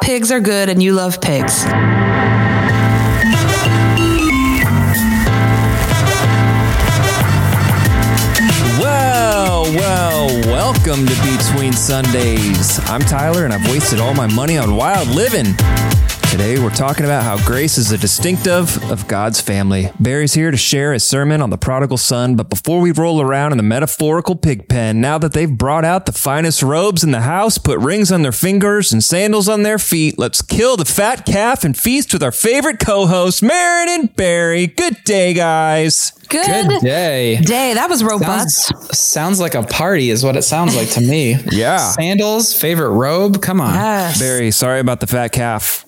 pigs are good and you love pigs. Well, well, welcome to Between Sundays. I'm Tyler and I've wasted all my money on wild living. Today we're talking about how grace is a distinctive of God's family. Barry's here to share his sermon on the prodigal son, but before we roll around in the metaphorical pig pen, now that they've brought out the finest robes in the house, put rings on their fingers and sandals on their feet, let's kill the fat calf and feast with our favorite co-hosts, Marin and Barry. Good day, guys. Good, Good day. day. That was robust. Sounds, sounds like a party, is what it sounds like to me. Yeah. Sandals, favorite robe. Come on. yes. Barry, sorry about the fat calf.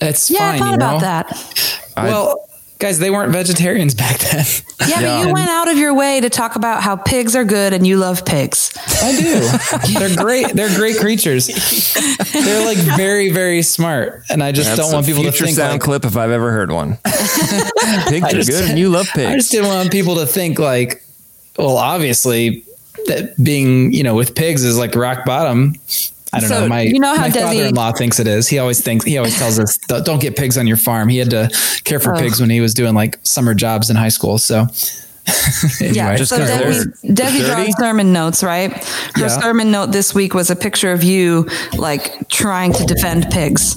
It's yeah, fine. I thought you about know? that. Well, guys, they weren't vegetarians back then. Yeah, Yeah. but you went out of your way to talk about how pigs are good and you love pigs. I do. They're great. They're great creatures. They're like very, very smart. And I just That's don't want people to future think sound like, clip if I've ever heard one. pigs are good and you love pigs. I just didn't want people to think like, well, obviously that being, you know, with pigs is like rock bottom. I don't So, know. My, you know how my Desi- father-in-law thinks it is. He always thinks, he always tells us, "Don't- don't get pigs on your farm. He had to care for Oh. pigs when he was doing like summer jobs in high school. So anyway, Yeah, just so 'cause Debbie, they're Debbie dirty? draws sermon notes, right? Her Yeah. sermon note this week was a picture of you like trying to defend pigs.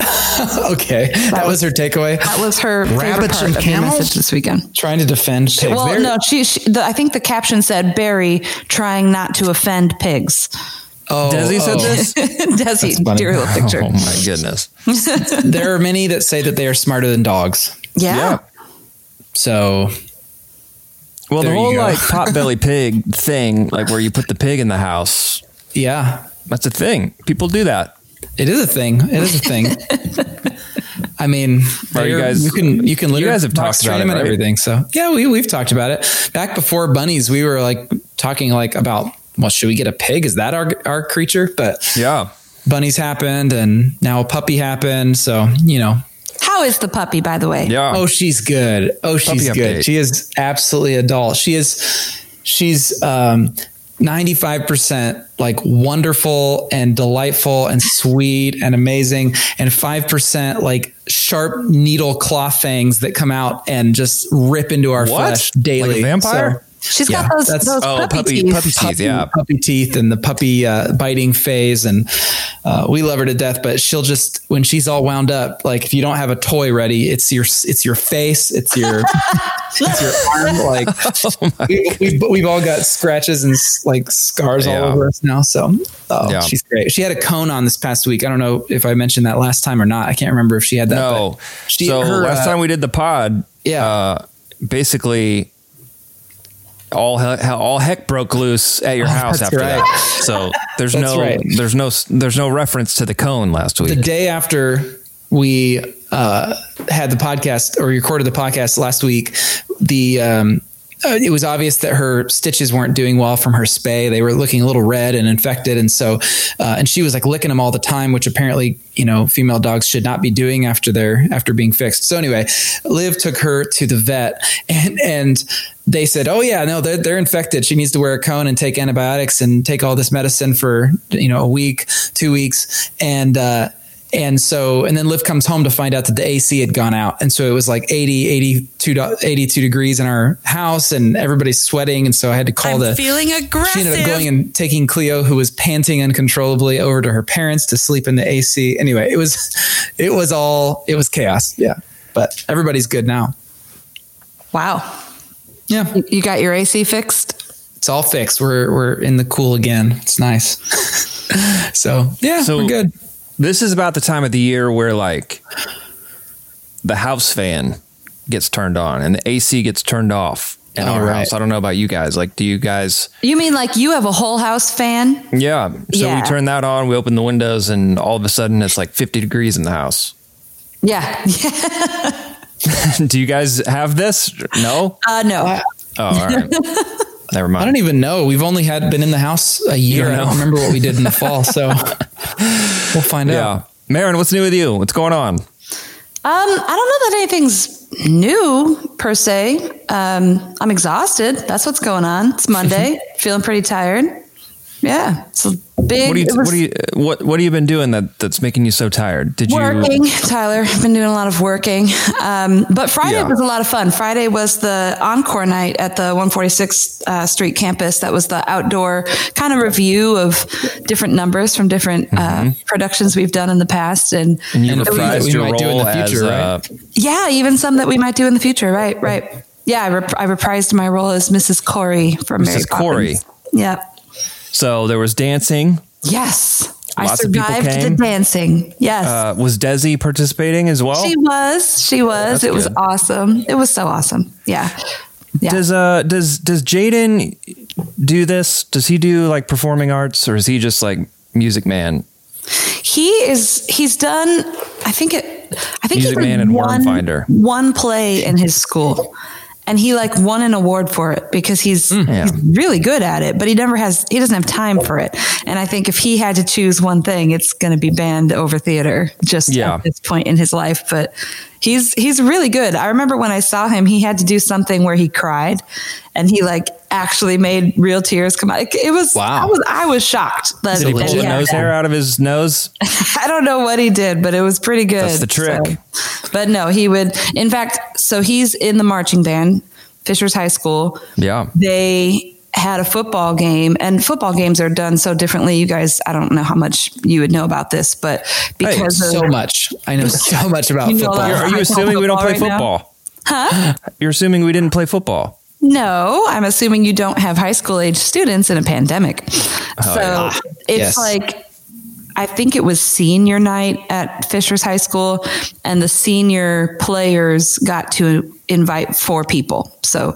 okay. That was her takeaway. That was her favorite Rabbits part and camels? message this weekend. Trying to defend pigs. Well, They're- no, she. she the, I think the caption said Barry trying not to offend pigs. Oh, Desi said oh. this? Desi, funny. dear little picture. Oh my goodness. There are many that say that they are smarter than dogs. Yeah. yeah. So Well, the There you whole go. like potbelly pig thing, like where you put the pig in the house, yeah, that's a thing. People do that. it is a thing. It is a thing. I mean, Are you guys- you can you can you guys have talked about train them it, and everything. So yeah, we we've talked about it back before bunnies. We were like talking like about well, should we get a pig? Is that our our creature? But Yeah. bunnies happened, and now a puppy happened. So you know, How is the puppy, by the way? Yeah. Oh, she's good. Oh, she's Puppy good. update. She is absolutely adult. She is, she's um, 95% like wonderful and delightful and sweet and amazing, and 5% like sharp needle claw fangs that come out and just rip into our What? flesh daily. Like a vampire? So- She's Yeah, got those, that's- those Oh, puppy, puppy, teeth. puppy teeth. Yeah. puppy teeth and the puppy uh, biting phase, and uh, we love her to death. But she'll just when she's all wound up, like if you don't have a toy ready, it's your it's your face, it's your it's your arm. Like Oh we, we've, we've all got scratches and like scars Yeah. all over us now. So oh, Yeah. she's great. She had a cone on this past week. I don't know if I mentioned that last time or not. I can't remember if she had that. No. she so her, last uh, time we did the pod, Yeah. uh, basically all he- all heck broke loose at your house after right. that. So there's That's no right. there's no there's no reference to the cone last week. the day after we uh, had the podcast or recorded the podcast last week, the um, uh, it was obvious that her stitches weren't doing well from her spay. They were looking a little red and infected, and so uh, and she was like licking them all the time, which apparently you know female dogs should not be doing after they're after being fixed. So anyway, Liv took her to the vet, and and they said, "Oh yeah, no, they're they're infected. She needs to wear a cone and take antibiotics and take all this medicine for you know a week, two weeks." And uh, and so and then Liv comes home to find out that the AC had gone out, and so it was like 80, 82, 82 degrees in our house, and everybody's sweating, and so I had to call the. feeling aggressive. she ended up going and taking Cleo, who was panting uncontrollably, over to her parents to sleep in the AC. Anyway, it was, it was all, it was chaos. Yeah, but everybody's good now. wow. Yeah, You got your AC fixed? it's all fixed. We're we're in the cool again. It's nice. so yeah, So- we're good. This is about the time of the year where like the house fan gets turned on and the AC gets turned off in All our right. house. I don't know about you guys. Like, do you guys? You mean like you have a whole house fan? Yeah. So Yeah. we turn that on. We open the windows, and all of a sudden it's like 50 degrees in the house. Yeah. do you guys have this? No. Uh, no. I, Oh, all right. Never mind. I don't even know. We've only had been in the house a year. I don't remember what we did in the fall. So we'll find yeah. out. Marin, what's new with you? What's going on? Um, I don't know that anything's new per se. Um, I'm exhausted. That's what's going on. It's Monday. Feeling pretty tired. Yeah. So big. What do you was what do you what what have you been doing that that's making you so tired? Did you working, Tyler. I've been doing a lot of working. Um, but Friday Yeah. was a lot of fun. Friday was the encore night at the 146th uh, Street campus. That was the outdoor kind of review of different numbers from different uh, productions we've done in the past, and, Mm-hmm. and you And if we- reprised your might do in role the future, as uh, yeah, even some that we might do in the future. Right, right. Yeah, I, rep- I reprised my role as Mrs. Corry from Mary Mrs. Corry. Poppins. Yeah. So there was dancing. Yes. I Lots people survived the dancing. Yes. Uh, was Desi participating as well? she was. She was. that's it was awesome. It was so awesome. Yeah. Yeah. Does uh does does Jaden do this? Does he do like performing arts or is he just like music man? He is. He's done. I think it. I think Music Man and Worm Finder. One play in his school, and he like won an award for it because he's Hmm. Yeah. he's really good at it. But he never has. He doesn't have time for it. And I think if he had to choose one thing, it's going to be band over theater. Just Yeah. at this point in his life, but. He's he's really good. I remember when I saw him, he had to do something where he cried, and he like actually made real tears come out. It was Wow. I was I was shocked. That, Did he that pull the had nose hair out of his nose? I don't know what he did, but it was pretty good. That's the trick. So- but no, he would. In fact, so he's in the marching band, Fishers High School. Yeah. They had a football game, and football games are done so differently. You guys, I don't know how much you would know about this, but because of So much. I know so much about You know football. Are you assuming we don't play football now? Huh? You're assuming we didn't play football. No, I'm assuming you don't have high school age students in a pandemic. Oh, so yeah. it's Yes. like, I think it was senior night at Fishers High School, and the senior players got to invite four people. So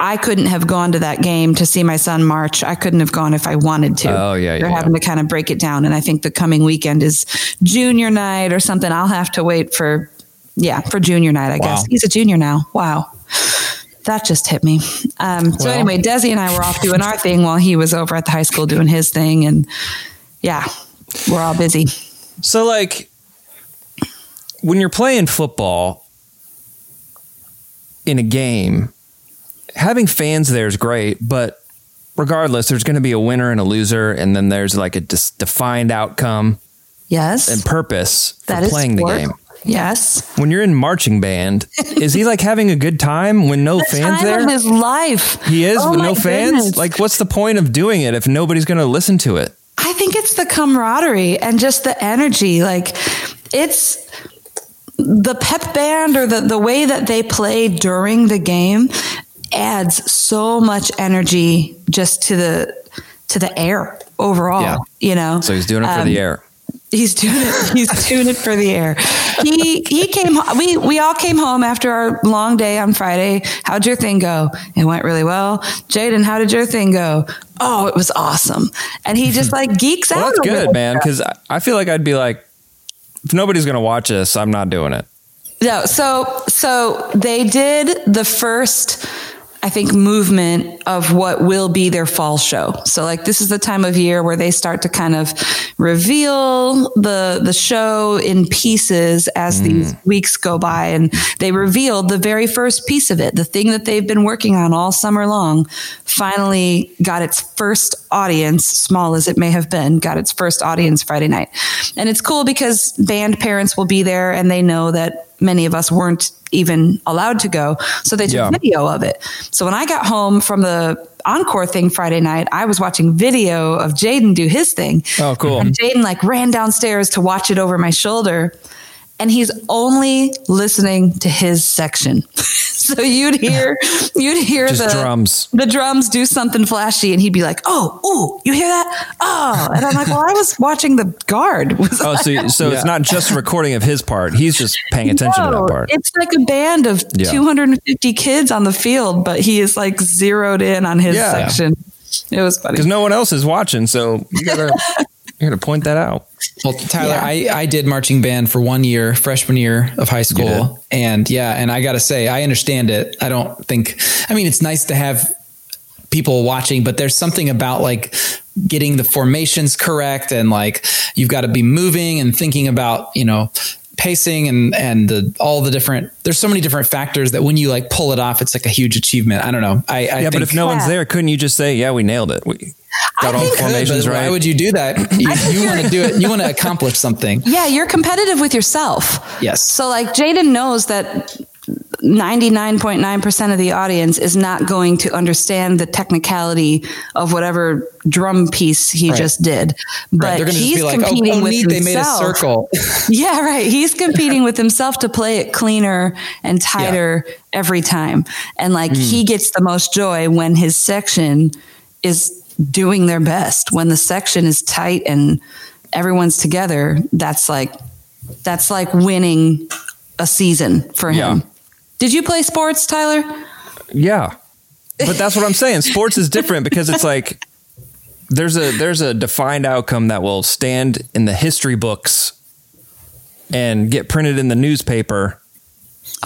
I couldn't have gone to that game to see my son march. I couldn't have gone if I wanted to. Oh, yeah, They're yeah, having yeah. to kind of break it down. And I think the coming weekend is junior night or something. I'll have to wait for, yeah, for junior night, I guess. He's a junior now. Wow. That just hit me. Um, so Well- anyway, Desi and I were off doing our thing while he was over at the high school doing his thing, and yeah, we're all busy. So like when you're playing football in a game, having fans there is great, but regardless, there's going to be a winner and a loser, and then there's like a dis- defined outcome Yes, and purpose for that is playing the game. Yes, When you're in marching band, is he like having a good time when no the fans time there? of his life. he is Oh with no fans. goodness. Like, what's the point of doing it if nobody's going to listen to it? I think it's the camaraderie and just the energy. Like it's the pep band or the, the way that they play during the game adds so much energy just to the to the air overall. Yeah. You know. So he's doing it for Um, the air. He's doing it. He's doing it for the air. He he came. We we all came home after our long day on Friday. How'd your thing go? It went really well. Jaden, how did your thing go? Oh, it was awesome. And he just like geeks Well, out. that's good, man. Because I, feel like I'd be like, if nobody's going to watch this, I'm not doing it. No, so so they did the first I think movement of what will be their fall show. So like this is the time of year where they start to kind of reveal the the show in pieces as mm. these weeks go by and they revealed the very first piece of it. The thing that they've been working on all summer long finally got its first audience, small as it may have been, got its first audience Friday night. And it's cool because band parents will be there and they know that many of us weren't even allowed to go. So they took Yeah. video of it. So when I got home from the encore thing Friday night, I was watching video of Jaden do his thing. Oh, cool. And Jaden like ran downstairs to watch it over my shoulder. And he's only listening to his section. so you'd hear you'd hear Just the drums. the drums do something flashy and he'd be like, Oh, ooh, you hear that? Oh. And I'm like, Well, I was watching the guard. Was Oh, so so it's not just a recording of his part. He's just paying attention to that part. It's like a band of Yeah. 250 kids on the field, but he is like zeroed in on his Yeah. section. It was funny. Because no one else is watching, so you gotta you gotta point that out. Well, Tyler, Yeah. I, I did marching band for one year, freshman year of high school. And yeah, and I got to say, I understand it. I don't think, I mean, it's nice to have people watching, but there's something about like getting the formations correct and like you've got to be moving and thinking about, you know, pacing and and the all the different there's so many different factors that when you like pull it off, it's like a huge achievement. I don't know. I, I yeah, think, but if no one's there, couldn't you just say, "Yeah, we nailed it. We got all the formations but right"? Why would you do that? You, you want to do it. You want to accomplish something. Yeah, you're competitive with yourself. Yes. So like Jaden knows that 99.9% of the audience is not going to understand the technicality of whatever drum piece he Right. just did. But Right, they're going to just he's like, "Oh, competing oh with neat, they made a himself. circle." Yeah, right. He's competing with himself to play it cleaner and tighter every time. And like Hmm. he gets the most joy when his section is doing their best. When the section is tight and everyone's together, that's like that's like winning a season for him. Yeah. Did you play sports, Tyler? Yeah. But that's what I'm saying. Sports is different because it's like there's a there's a defined outcome that will stand in the history books and get printed in the newspaper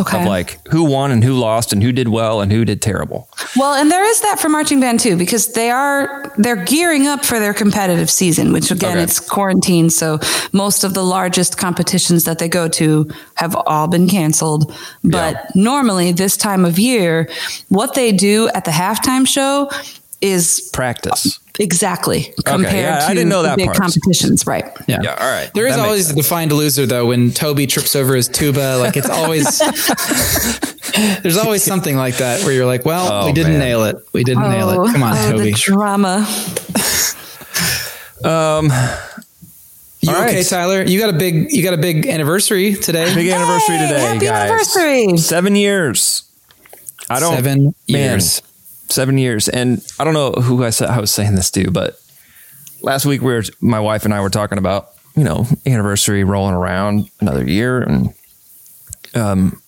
Okay. of like who won and who lost and who did well and who did terrible. Well, and there is that for marching band too, because they are they're gearing up for their competitive season, which again Okay. it's quarantine, so most of the largest competitions that they go to have all been canceled. But Yeah. normally this time of year, what they do at the halftime show is Practice. Exactly compared yeah, to I didn't know that the big part. competitions, right? Yeah. Yeah, all right. There is That makes always a defined loser though when Toby trips over his tuba. Like it's always there's always something like that where you're like, well, Oh, we didn't man. nail it. We didn't nail it. Come on, oh, oh Toby. the drama. Um, you All okay, right. Tyler? You got a big you got a big anniversary today. Big anniversary Hey, today, happy guys. anniversary. Seven years. I don't Seven man, years. Seven years. And I don't know who I said I was saying this to, but last week we were my wife and I were talking about, you know, anniversary rolling around another year and um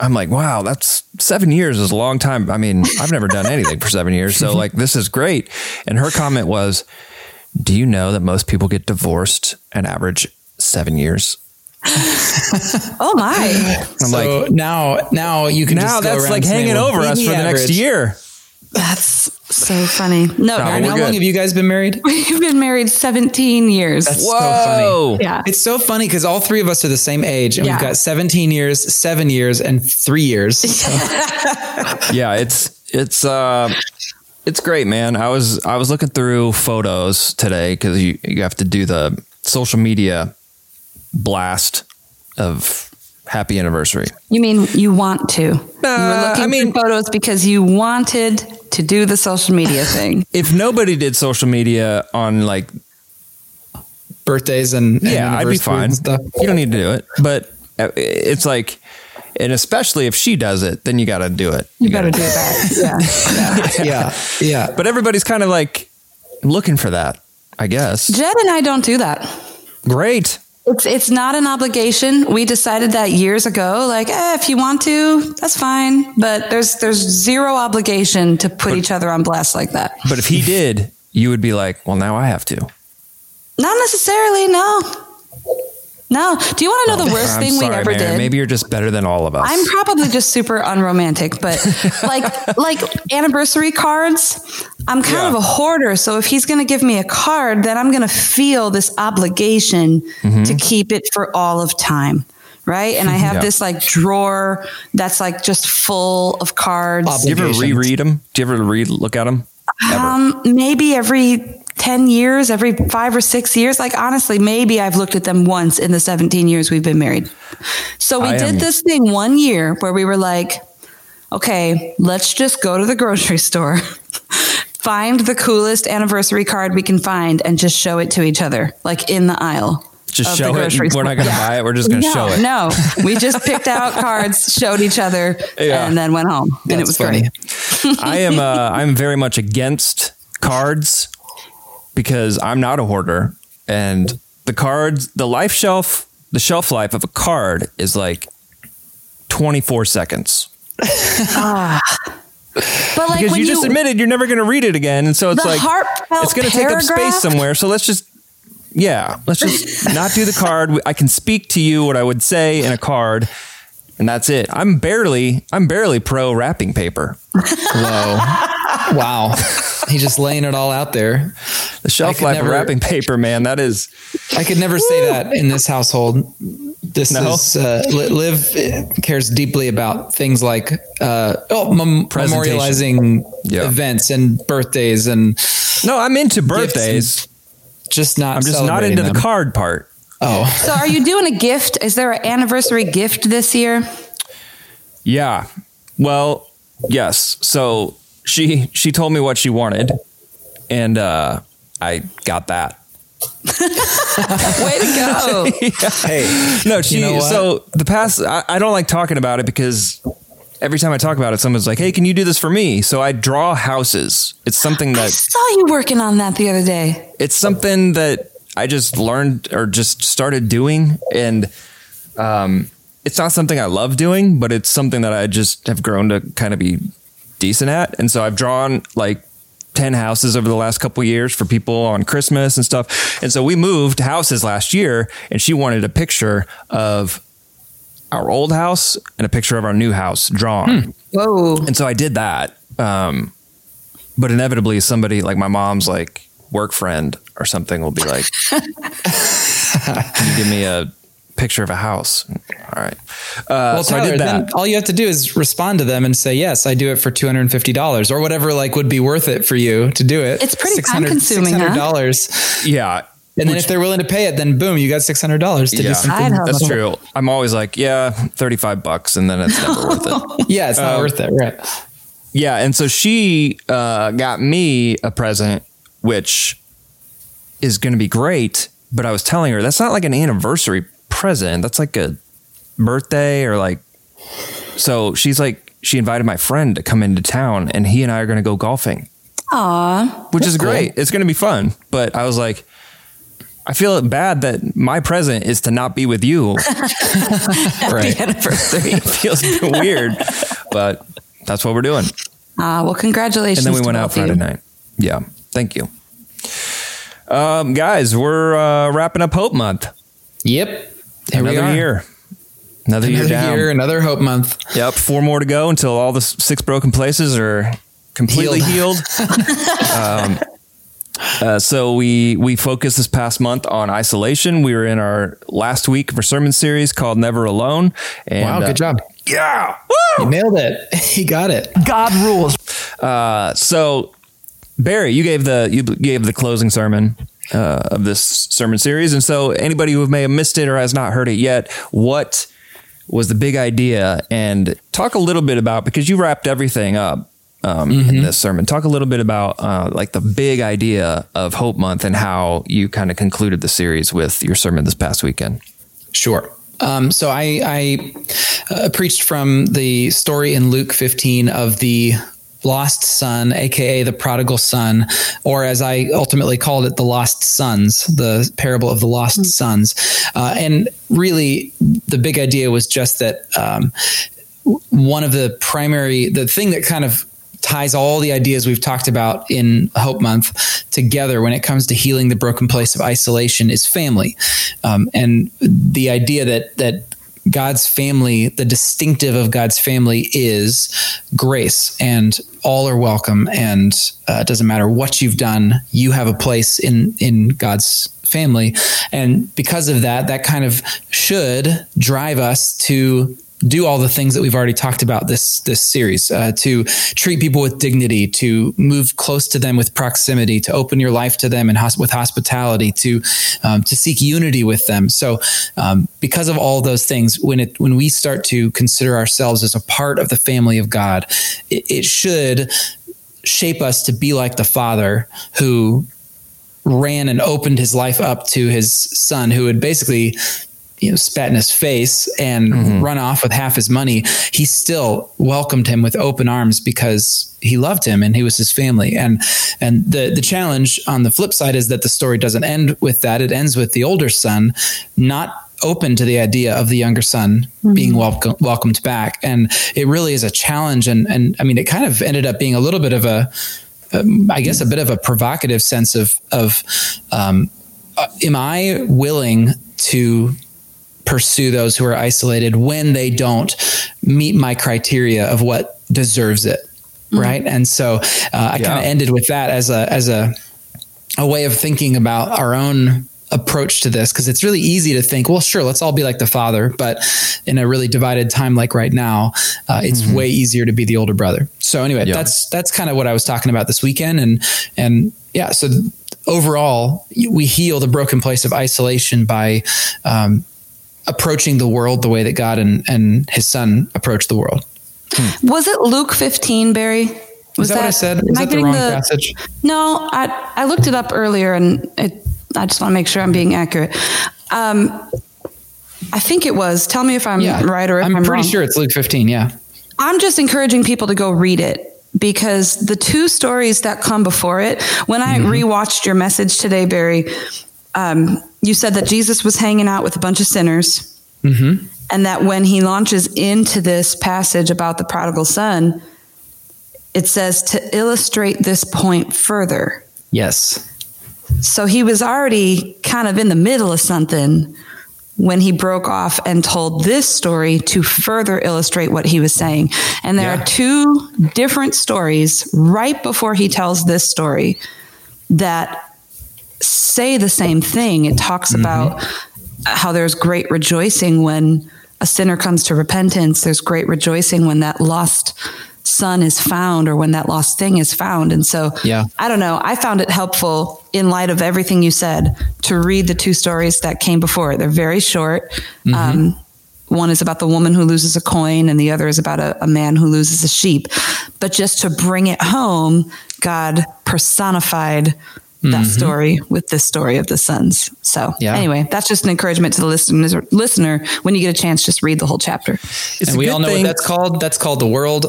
I'm like, wow, that's seven years is a long time. I mean, I've never done anything for seven years. So like this is great. And her comment was, Do you know that most people get divorced an average seven years? Oh my. I'm so like, now now you can now just go that's around like hanging over us me for the next year. That's so funny. No, No, how good. long have you guys been married? we've been married 17 years. That's so Whoa. funny. yeah. It's so funny because all three of us are the same age, and Yeah. we've got 17 years, seven years, and three years. So, yeah, it's it's uh it's great, man. I was I was looking through photos today because you you have to do the social media blast of happy anniversary. You mean you want to? you were Uh, looking I mean- for photos because you wanted to do the social media thing. If nobody did social media on like birthdays and, and yeah, I'd be anniversaries fine. and stuff. You don't need to do it, but uh, it's like, and especially if she does it, then you got to do it. You better gotta- do that. Yeah. Yeah, yeah. But everybody's kind of like looking for that, I guess. Jed and I don't do that. Great. It's it's not an obligation. We decided that years ago. Like, eh, if you want to, that's fine. But there's there's zero obligation to put each other on blast like that. But if he did, you would be like, well, now I have to. Not necessarily. No. No. Do you want to know the worst I'm thing sorry, we ever Mary. did? Maybe you're just better than all of us. I'm probably just super unromantic, but like like anniversary cards, I'm kind Yeah. of a hoarder. So if he's going to give me a card, then I'm going to feel this obligation Mm-hmm. to keep it for all of time. Right. And I have Yeah. this like drawer that's like just full of cards. Do you ever reread them? Do you ever read, look at them? Um, maybe every 10 years, every five or six years. Like, honestly, maybe I've looked at them once in the 17 years we've been married. So we I did am- this thing one year where we were like, okay, let's just go to the grocery store, find the coolest anniversary card we can find, and just show it to each other, like in the aisle. Just show it. grocery We're not going to buy it. We're just going to no, show it. No, we just picked out cards, showed each other, Yeah. and then went home. and it was funny. great. I am. Uh, I'm very much against cards because I'm not a hoarder, and the cards, the life shelf, the shelf life of a card is like 24 seconds. But like Because when you just admitted you're never going to read it again, and so it's like it's going to take up space somewhere. So let's just. Yeah, let's just not do the card. I can speak to you what I would say in a card, and that's it. I'm barely, I'm barely pro wrapping paper. Whoa. Wow. He's just laying it all out there. The shelf life never- of wrapping paper, man, that is I could never say that in this household. This No? is uh, Li- Liv cares deeply about things like uh, oh, mem- memorializing Yeah. events and birthdays and No, I'm into birthdays. just not. I'm just not celebrating into the card part. Oh, So are you doing a gift? Is there an anniversary gift this year? Yeah. Well, yes. So she she told me what she wanted, and uh, I got that. Way to go. hey, No, she. know so the past, I, I don't like talking about it because every time I talk about it, someone's like, "Hey, can you do this for me?" So I draw houses. It's something that I saw you working on that the other day. it's something that I just learned or just started doing, and um, it's not something I love doing, but it's something that I just have grown to kind of be decent at. And so I've drawn like 10 houses over the last couple years for people on Christmas and stuff. And so we moved houses last year, and she wanted a picture of our old house and a picture of our new house drawn. Whoa. And so I did that. Um, but inevitably, somebody like my mom's like work friend or something will be like, "Can you give me a picture of a house?" All right. Uh, well, so I Tyler, did then all you have to do is respond to them and say, "Yes, I do it for two hundred and fifty dollars, or whatever like would be worth it for you to do it." It's pretty time-consuming, huh? dollars, Yeah. and then if they're willing to pay it, then boom, you got six hundred dollars to Yeah, do something. That's them. true. I'm always like, yeah, 35 bucks, and then it's never worth it. Yeah, it's not Um, worth it, right? Yeah, and so she uh, got me a present, which is going to be great. But I was telling her that's not like an anniversary present. That's like a birthday or like. So she's like, she invited my friend to come into town, and he and I are going to go golfing, Aw. which is cool. great. It's going to be fun. But I was like. I feel bad that my present is to not be with you. Right. Anniversary. it feels weird, but that's what we're doing. Ah, well, congratulations. and then we to went out Friday you. night. Yeah, thank you, um, guys. We're uh, wrapping up Hope Month. Yep. Here we another are. year, another, year Another down. year, another hope month. Yep, four more to go until all the six broken places are completely healed. um, uh, so we we focused this past month on isolation. We were in our last week of our sermon series called "Never Alone." And, Wow, uh, good job. Yeah. You nailed it. He got it. God rules. Uh, so Barry, you gave the you gave the closing sermon uh, of this sermon series, and so anybody who may have missed it or has not heard it yet, what was the big idea? And talk a little bit about because you wrapped everything up. Um, In this sermon, talk a little bit about uh, like the big idea of Hope Month and how you kind of concluded the series with your sermon this past weekend. Sure. Um, so I, I uh, preached from the story in Luke 15 of the lost son, aka the prodigal son, or as I ultimately called it, the lost sons, the parable of the lost sons. Uh, and really, the big idea was just that um, one of the primary, the thing that kind of ties all the ideas we've talked about in Hope Month together when it comes to healing the broken place of isolation is family, um, and the idea that that God's family, the distinctive of God's family is grace, and all are welcome, and uh, it doesn't matter what you've done, you have a place in in God's family, and because of that, that kind of should drive us to do all the things that we've already talked about this this series uh, to treat people with dignity to move close to them with proximity to open your life to them and hos- with hospitality to um, to seek unity with them. So um, because of all those things when it when we start to consider ourselves as a part of the family of God it, it should shape us to be like the father who ran and opened his life up to his son who had basically you know spat in his face and run off with half his money he still welcomed him with open arms because he loved him and he was his family. And and the the challenge on the flip side is that the story doesn't end with that. It ends with the older son not open to the idea of the younger son being welcome, welcomed back. And it really is a challenge and and I mean it kind of ended up being a little bit of a um, I guess a bit of a provocative sense of of um, uh, am I willing to pursue those who are isolated when they don't meet my criteria of what deserves it right and so uh, I Yeah. kind of ended with that as a as a a way of thinking about our own approach to this because it's really easy to think, well, sure, let's all be like the father, but in a really divided time like right now, uh, it's mm-hmm. way easier to be the older brother. So anyway, yeah. that's that's kind of what I was talking about this weekend, and and yeah, so overall, we heal the broken place of isolation by um, approaching the world the way that God and and His Son approached the world. Hmm. Was it Luke fifteen, Barry? Was that, that, what I said? Was that the wrong the, passage? No, I I looked it up earlier, and it, I just want to make sure I'm being accurate. Um, I think it was. Tell me if I'm yeah, right or if I'm, I'm pretty wrong. sure it's Luke 15. Yeah. I'm just encouraging people to go read it because the two stories that come before it, when I mm-hmm. rewatched your message today, Barry, um, you said that Jesus was hanging out with a bunch of sinners. Mm-hmm. And that when he launches into this passage about the prodigal son, it says to illustrate this point further. Yes. So he was already kind of in the middle of something when he broke off and told this story to further illustrate what he was saying. And there yeah. are two different stories right before he tells this story that say the same thing. It talks mm-hmm. about how there's great rejoicing when a sinner comes to repentance. There's great rejoicing when that lost son is found or when that lost thing is found. And so, yeah, I don't know. I found it helpful in light of everything you said to read the two stories that came before. They're very short. Mm-hmm. Um, one is about the woman who loses a coin, and the other is about a, a man who loses a sheep. But just to bring it home, God personified that mm-hmm. story with this story of the sons. So yeah. anyway, that's just an encouragement to the listener. Listener, when you get a chance, just read the whole chapter. It's and we all know thing. what that's called. That's called the world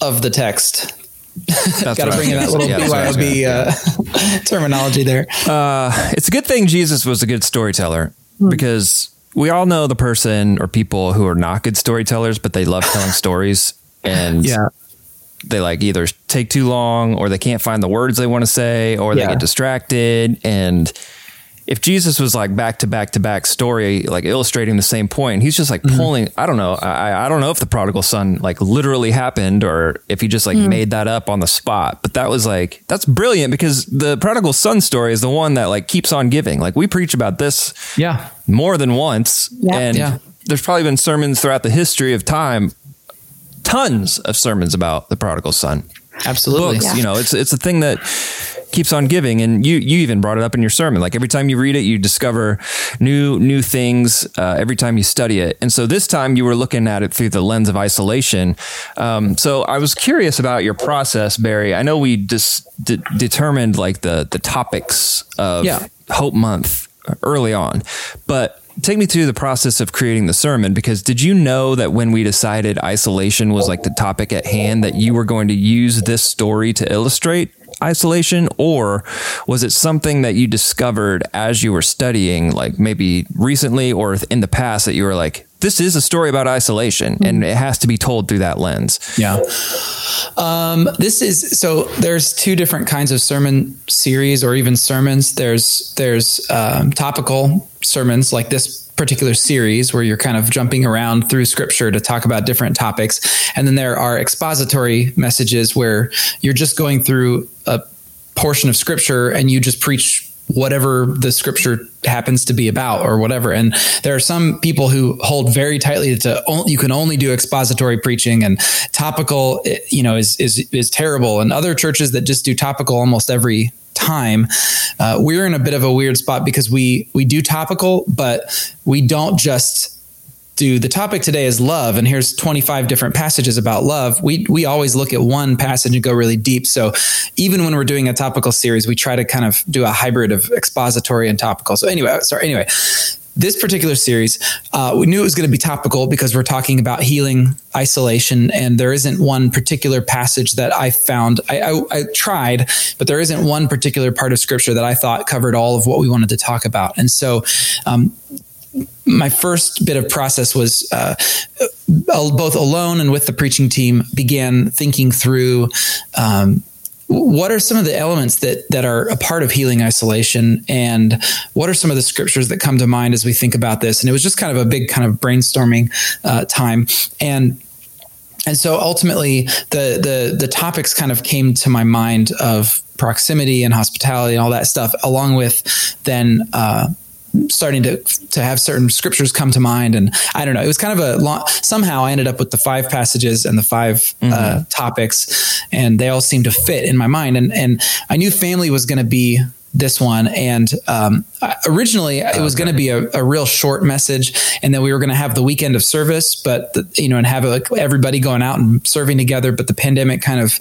of the text. Got to bring in that little yeah, BYOB uh, terminology there. Uh, it's a good thing Jesus was a good storyteller hmm. because we all know the person or people who are not good storytellers, but they love telling stories. And yeah. They like either take too long or they can't find the words they want to say or they yeah. get distracted. And if Jesus was like back to back to back story, like illustrating the same point, he's just like mm-hmm. pulling. I don't know. I, I don't know if the prodigal son like literally happened or if he just like mm. made that up on the spot. But that was like that's brilliant because the prodigal son story is the one that like keeps on giving. Like we preach about this, yeah, more than once, yeah. and yeah. there's probably been sermons throughout the history of time, tons of sermons about the prodigal son. Absolutely, books. Yeah. You know, it's it's a thing that keeps on giving. And you you even brought it up in your sermon. Like every time you read it, you discover new new things. Uh, every time you study it, and so this time you were looking at it through the lens of isolation. Um, so I was curious about your process, Barry. I know we just de- determined like the the topics of yeah. Hope Month early on, but take me through the process of creating the sermon because did you know that when we decided isolation was like the topic at hand that you were going to use this story to illustrate isolation? Or was it something that you discovered as you were studying like maybe recently or in the past that you were like this is a story about isolation mm-hmm. and it has to be told through that lens? Yeah. Um, this is so there's two different kinds of sermon series or even sermons. There's there's um, topical sermons like this particular series where you're kind of jumping around through scripture to talk about different topics. And then there are expository messages where you're just going through a portion of scripture and you just preach whatever the scripture happens to be about or whatever. And there are some people who hold very tightly to you can only do expository preaching and topical, eh, you know, is, is, is terrible. And other churches that just do topical almost every time, uh, we're in a bit of a weird spot because we we do topical, but we don't just do the topic today is love. And here's 25 different passages about love. We we always look at one passage and go really deep. So even when we're doing a topical series we try to kind of do a hybrid of expository and topical. So anyway sorry anyway this particular series, uh, we knew it was going to be topical because we're talking about healing isolation, and there isn't one particular passage that I found. I, I, I, tried, but there isn't one particular part of scripture that I thought covered all of what we wanted to talk about. And so, um, my first bit of process was uh, both alone and with the preaching team began thinking through um, what are some of the elements that that are a part of healing isolation? And what are some of the scriptures that come to mind as we think about this? And it was just kind of a big kind of brainstorming uh, time. And and so ultimately the the the topics kind of came to my mind of proximity and hospitality and all that stuff along with then uh, starting to to have certain scriptures come to mind, and I don't know. It was kind of a long. Somehow, I ended up with the five passages and the 5 Mm-hmm. uh, topics, and they all seemed to fit in my mind. And and I knew family was going to be this one and um, originally it was going to be a, a real short message and then we were going to have the weekend of service but the, you know and have like everybody going out and serving together but the pandemic kind of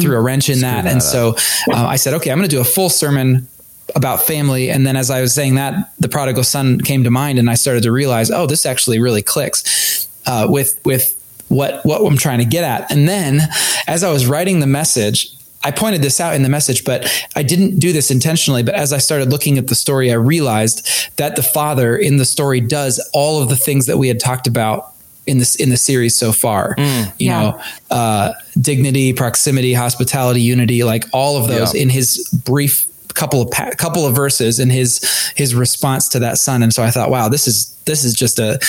threw a wrench in that, and so uh, i said okay i'm going to do a full sermon about family and then as i was saying that the prodigal son came to mind and i started to realize oh this actually really clicks uh, with with what what i'm trying to get at and then as i was writing the message I pointed this out in the message, but I didn't do this intentionally. But as I started looking at the story, I realized that the father in the story does all of the things that we had talked about in this in the series so far. You Yeah. know, uh, dignity, proximity, hospitality, unity, like all of those Yeah. in his brief couple of pa- couple of verses in his his response to that son. And so I thought, wow, this is this is just a,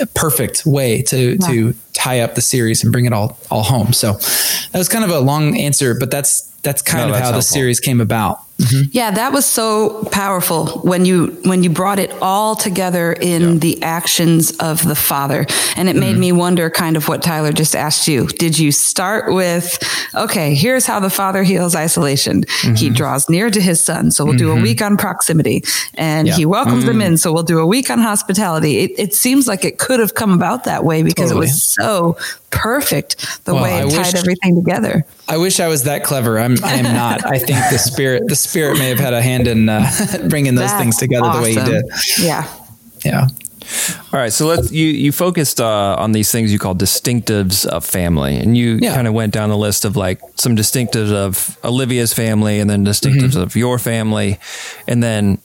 a perfect way to to tie up the series and bring it all all home. So that was kind of a long answer, but that's that's kind No, of that's how the series came about. Mm-hmm. Yeah, that was so powerful when you when you brought it all together in the actions of the father. And it made mm-hmm. me wonder kind of what Tyler just asked you. Did you start with okay, here's how the father heals isolation. He mm-hmm. draws near to his son, so we'll do a week on proximity. And Yeah. he welcomes them mm. in, so we'll do a week on hospitality. It, it seems like it could have come about that way because Totally. it was so perfect the Well, way I it tied wish- everything together. I wish I was that clever. I'm I am not. I think the spirit the spirit may have had a hand in uh, bringing those That's things together the way he awesome. did. Yeah. Yeah. All right, so let's you you focused uh, on these things you call distinctives of family, and you Yeah. kind of went down the list of like some distinctives of Olivia's family, and then distinctives Mm-hmm. of your family, and then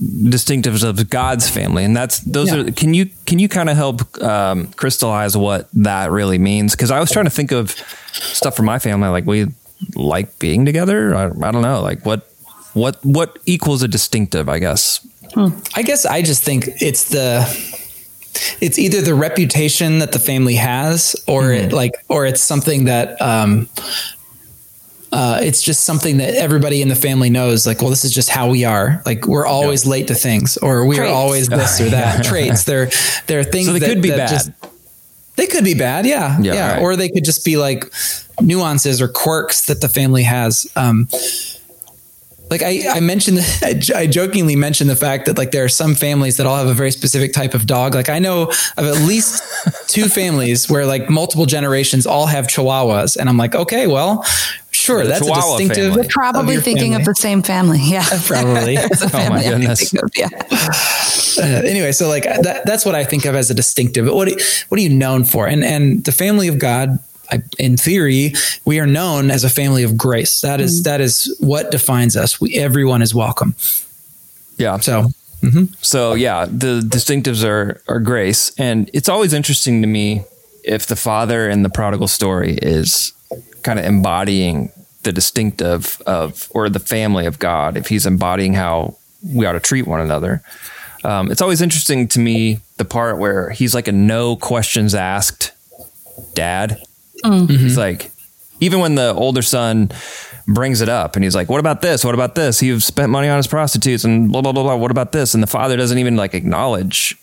distinctives of God's family, and that's those Yeah. are. Can you can you kind of help um, crystallize what that really means? Because I was trying to think of stuff for my family, like we like being together. I, I don't know, like what what what equals a distinctive, I guess. I guess I just think it's the it's either the reputation that the family has or it like or it's something that um uh, it's just something that everybody in the family knows. Like, well, this is just how we are. Like, we're always late to things, or we are always this or that. Traits. They're they're things. So they that, could be that bad. just- they could be bad, yeah, Yeah, yeah, right. or they could just be like nuances or quirks that the family has. Um, like I, I mentioned, I jokingly mentioned the fact that like there are some families that all have a very specific type of dog. Like I know of at least two families where like multiple generations all have Chihuahuas, and I'm like, okay, well, sure, that's a distinctive. family. Probably your thinking of the same family. Yeah. Probably. It's Oh my family goodness. of, Yeah. Uh, anyway, so like that, that's what I think of as a distinctive. What are, what are you known for? And and the family of God, I, in theory, we are known as a family of grace. That is- that is what defines us. We everyone is welcome. Yeah. So So yeah, the distinctives are are grace, and it's always interesting to me if the father in the prodigal story is kind of embodying the distinctive of or the family of God, if he's embodying how we ought to treat one another. Um, it's always interesting to me the part where he's like a no questions asked dad. Mm. He's mm-hmm. like, even when the older son brings it up and he's like, what about this? What about this? He spent money on his prostitutes and blah, blah, blah, blah. What about this? And the father doesn't even like acknowledge.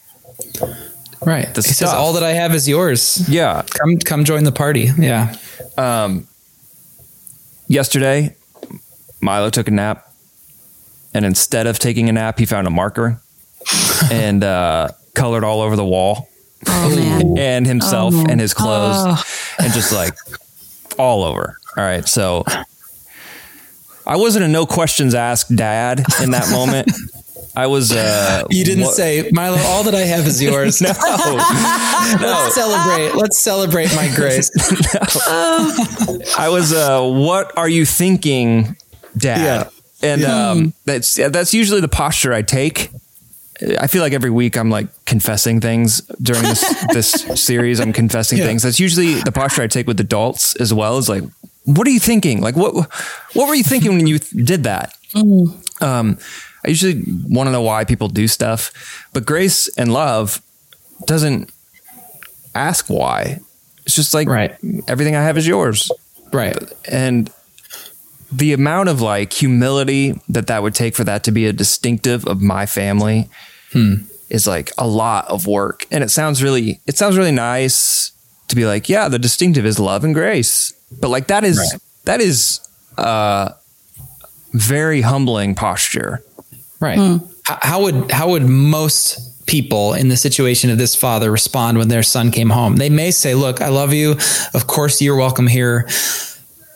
right, The he says, "All that I have is yours. Yeah. Come come join the party." Yeah, um, Yesterday, Milo took a nap and instead of taking a nap, he found a marker and uh, colored all over the wall Oh, man. and himself Oh, and his clothes oh. and just like all over. All right. So I wasn't a no questions asked dad in that moment. I was. Uh, you didn't what- say, "Milo, all that I have is yours." No, Let's celebrate. Let's celebrate my grace. no. I was. Uh, what are you thinking, Dad? And um, that's that's usually the posture I take. I feel like every week I'm like confessing things during this this series. I'm confessing Yeah. things. That's usually the posture I take with adults as well. Is like, what are you thinking? Like, what what were you thinking when you th- did that? Um, I usually want to know why people do stuff, but grace and love doesn't ask why. It's just like Right. everything I have is yours Right. and the amount of like humility that that would take for that to be a distinctive of my family is like a lot of work. And it sounds really, it sounds really nice to be like, yeah, the distinctive is love and grace. But like that is, Right. that is uh very humbling posture. Right. Hmm. How, how would how would most people in the situation of this father respond when their son came home? They may say, "Look, I love you. Of course, you're welcome here,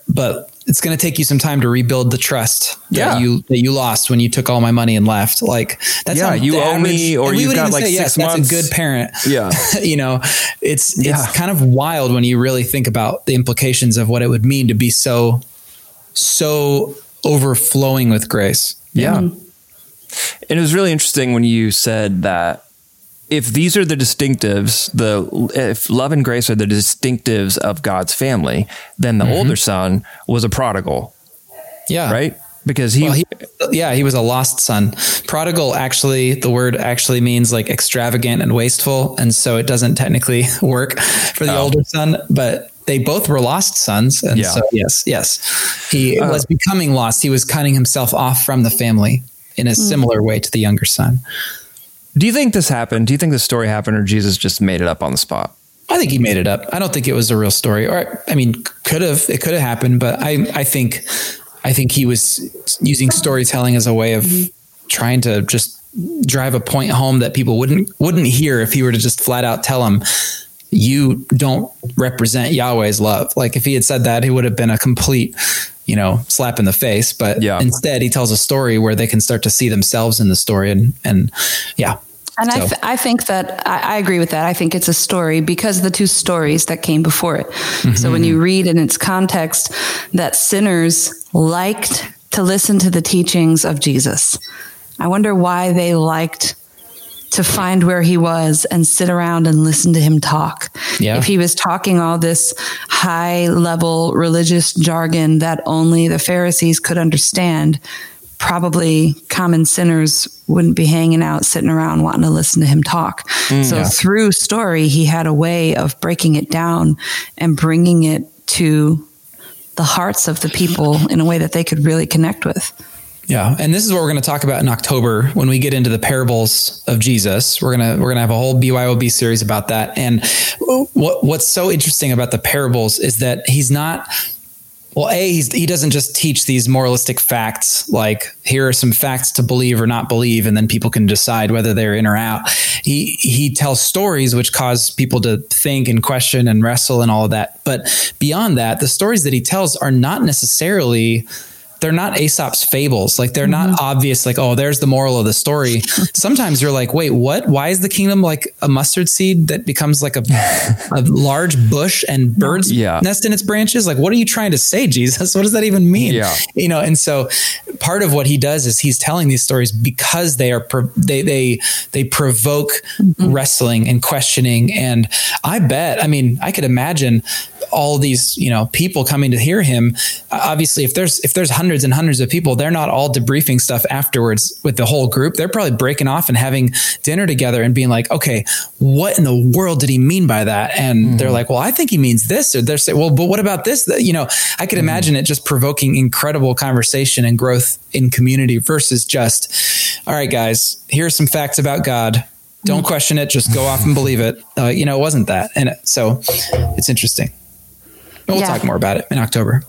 but it's going to take you some time to rebuild the trust Yeah. that you that you lost when you took all my money and left." Like that's Yeah, you owe me, or you've got like say, six yes, months. That's a good parent. Yeah. you know, it's Yeah. it's kind of wild when you really think about the implications of what it would mean to be so so overflowing with grace. Yeah. Hmm. And it was really interesting when you said that if these are the distinctives, the if love and grace are the distinctives of God's family, then the mm-hmm. older son was a prodigal, Yeah. right? Because he, Well, he, yeah, he was a lost son. Prodigal actually, the word actually means like extravagant and wasteful. And so it doesn't technically work for the Oh. older son, but they both were lost sons. And Yeah. so, yes, yes, he uh, was becoming lost. He was cutting himself off from the family in a hmm. similar way to the younger son. do you think this happened? Do you think this story happened, or Jesus just made it up on the spot? I think he made it up. I don't think it was a real story. Or I mean, could have it could have happened, but I I think I think he was using storytelling as a way of mm-hmm. trying to just drive a point home that people wouldn't wouldn't hear if he were to just flat out tell them you don't represent Yahweh's love. Like if he had said that, it would have been a complete, you know, slap in the face. But Yeah. instead, he tells a story where they can start to see themselves in the story, and and yeah, And I, th- I think that I, I agree with that. I think it's a story because of the two stories that came before it. Mm-hmm. So when you read in its context that sinners liked to listen to the teachings of Jesus, I wonder why they liked to find where he was and sit around and listen to him talk. Yeah. If he was talking all this high level religious jargon that only the Pharisees could understand, probably common sinners wouldn't be hanging out, sitting around wanting to listen to him talk. Mm, so through story, he had a way of breaking it down and bringing it to the hearts of the people in a way that they could really connect with. Yeah, and this is what we're going to talk about in October when we get into the parables of Jesus. We're gonna we're gonna have a whole BYOB series about that. And what what's so interesting about the parables is that he's not. Well, a he doesn't just teach these moralistic facts like here are some facts to believe or not believe, and then people can decide whether they're in or out. He he tells stories which cause people to think and question and wrestle and all of that. But beyond that, the stories that he tells are not necessarily they're not Aesop's fables. Like they're not mm-hmm. obvious, like, oh, there's the moral of the story. Sometimes you're like, wait, what? Why is the kingdom like a mustard seed that becomes like a, a large bush and birds Yeah. nest in its branches? Like, what are you trying to say, Jesus? What does that even mean? Yeah. You know, and so part of what he does is he's telling these stories because they are pro- they they they provoke mm-hmm. wrestling and questioning. And I bet, I mean, I could imagine all these you know people coming to hear him obviously if there's if there's hundreds and hundreds of people they're not all debriefing stuff afterwards with the whole group. They're probably breaking off and having dinner together and being like okay what in the world did he mean by that? And mm-hmm. they're like well i think he means this. Or they're saying well but what about this? You know i could mm-hmm. imagine it just provoking incredible conversation and growth in community versus just all right guys here's some facts about god. Don't mm. question it. Just go off and believe it. Uh, you know it wasn't that. And so it's interesting. But we'll Yeah. talk more about it in October.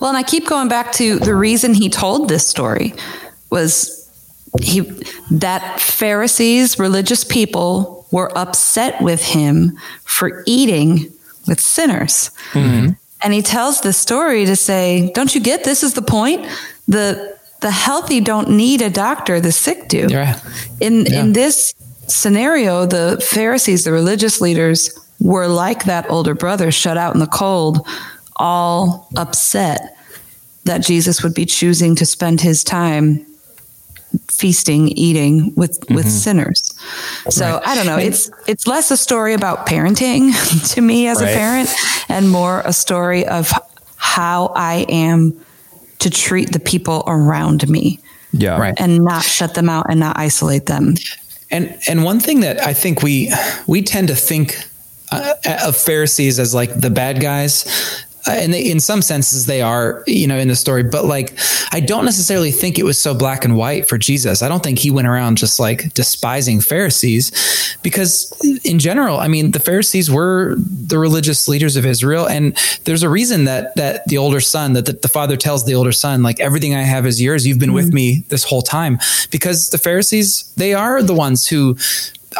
Well, and I keep going back to the reason he told this story was he that Pharisees, religious people, were upset with him for eating with sinners. Mm-hmm. And he tells the story to say, "Don't you get this is the point? The the healthy don't need a doctor, the sick do." Yeah. In Yeah. in this scenario, the Pharisees, the religious leaders, were like that older brother shut out in the cold, all upset that Jesus would be choosing to spend his time feasting, eating with with sinners. So Right. I don't know. It's it's less a story about parenting to me as Right. a parent, and more a story of how I am to treat the people around me Yeah. Right. and not shut them out and not isolate them. And and one thing that I think we we tend to think uh, of Pharisees as like the bad guys. Uh, and they, in some senses they are, you know, in the story, but like, I don't necessarily think it was so black and white for Jesus. I don't think he went around just like despising Pharisees because in general, I mean, the Pharisees were the religious leaders of Israel. And there's a reason that, that the older son, that the, the father tells the older son, like, everything I have is yours. You've been mm-hmm. with me this whole time because the Pharisees, they are the ones who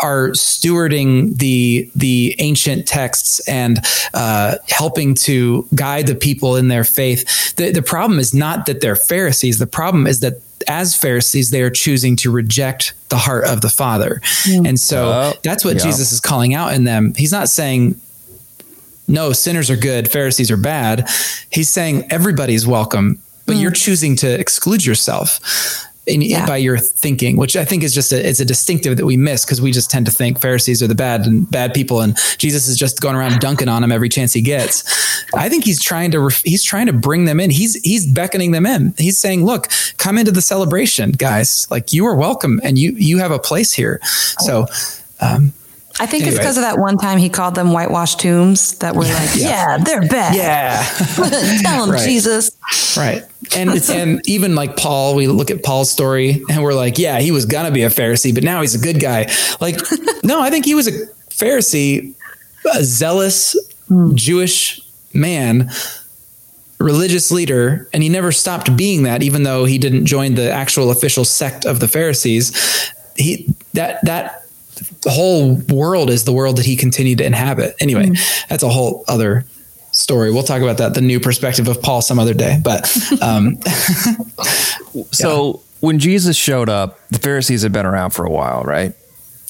are stewarding the the ancient texts and uh, helping to guide the people in their faith. The, the problem is not that they're Pharisees. The problem is that as Pharisees, they are choosing to reject the heart of the Father, mm. and so uh, that's what yeah. Jesus is calling out in them. He's not saying no, sinners are good, Pharisees are bad. He's saying everybody's welcome, but mm. you're choosing to exclude yourself in, yeah. by your thinking, which I think is just a, it's a distinctive that we miss because we just tend to think Pharisees are the bad and bad people, and Jesus is just going around dunking on them every chance he gets. I think he's trying to he's trying to bring them in. He's he's beckoning them in. He's saying, "Look, come into the celebration, guys. Like you are welcome, and you you have a place here." So. Um, I think anyway. it's because of that one time he called them whitewashed tombs that were like, yeah, yeah they're bad. Yeah. Tell them, right. Jesus. Right. And and even like Paul, we look at Paul's story and we're like, yeah, he was gonna be a Pharisee, but now he's a good guy. Like, no, I think he was a Pharisee, a zealous mm. Jewish man, religious leader, and he never stopped being that, even though he didn't join the actual official sect of the Pharisees. He that that whole world is the world that he continued to inhabit. Anyway, mm. that's a whole other story. We'll talk about that, the new perspective of Paul some other day. But um, so when Jesus showed up, the Pharisees had been around for a while, right?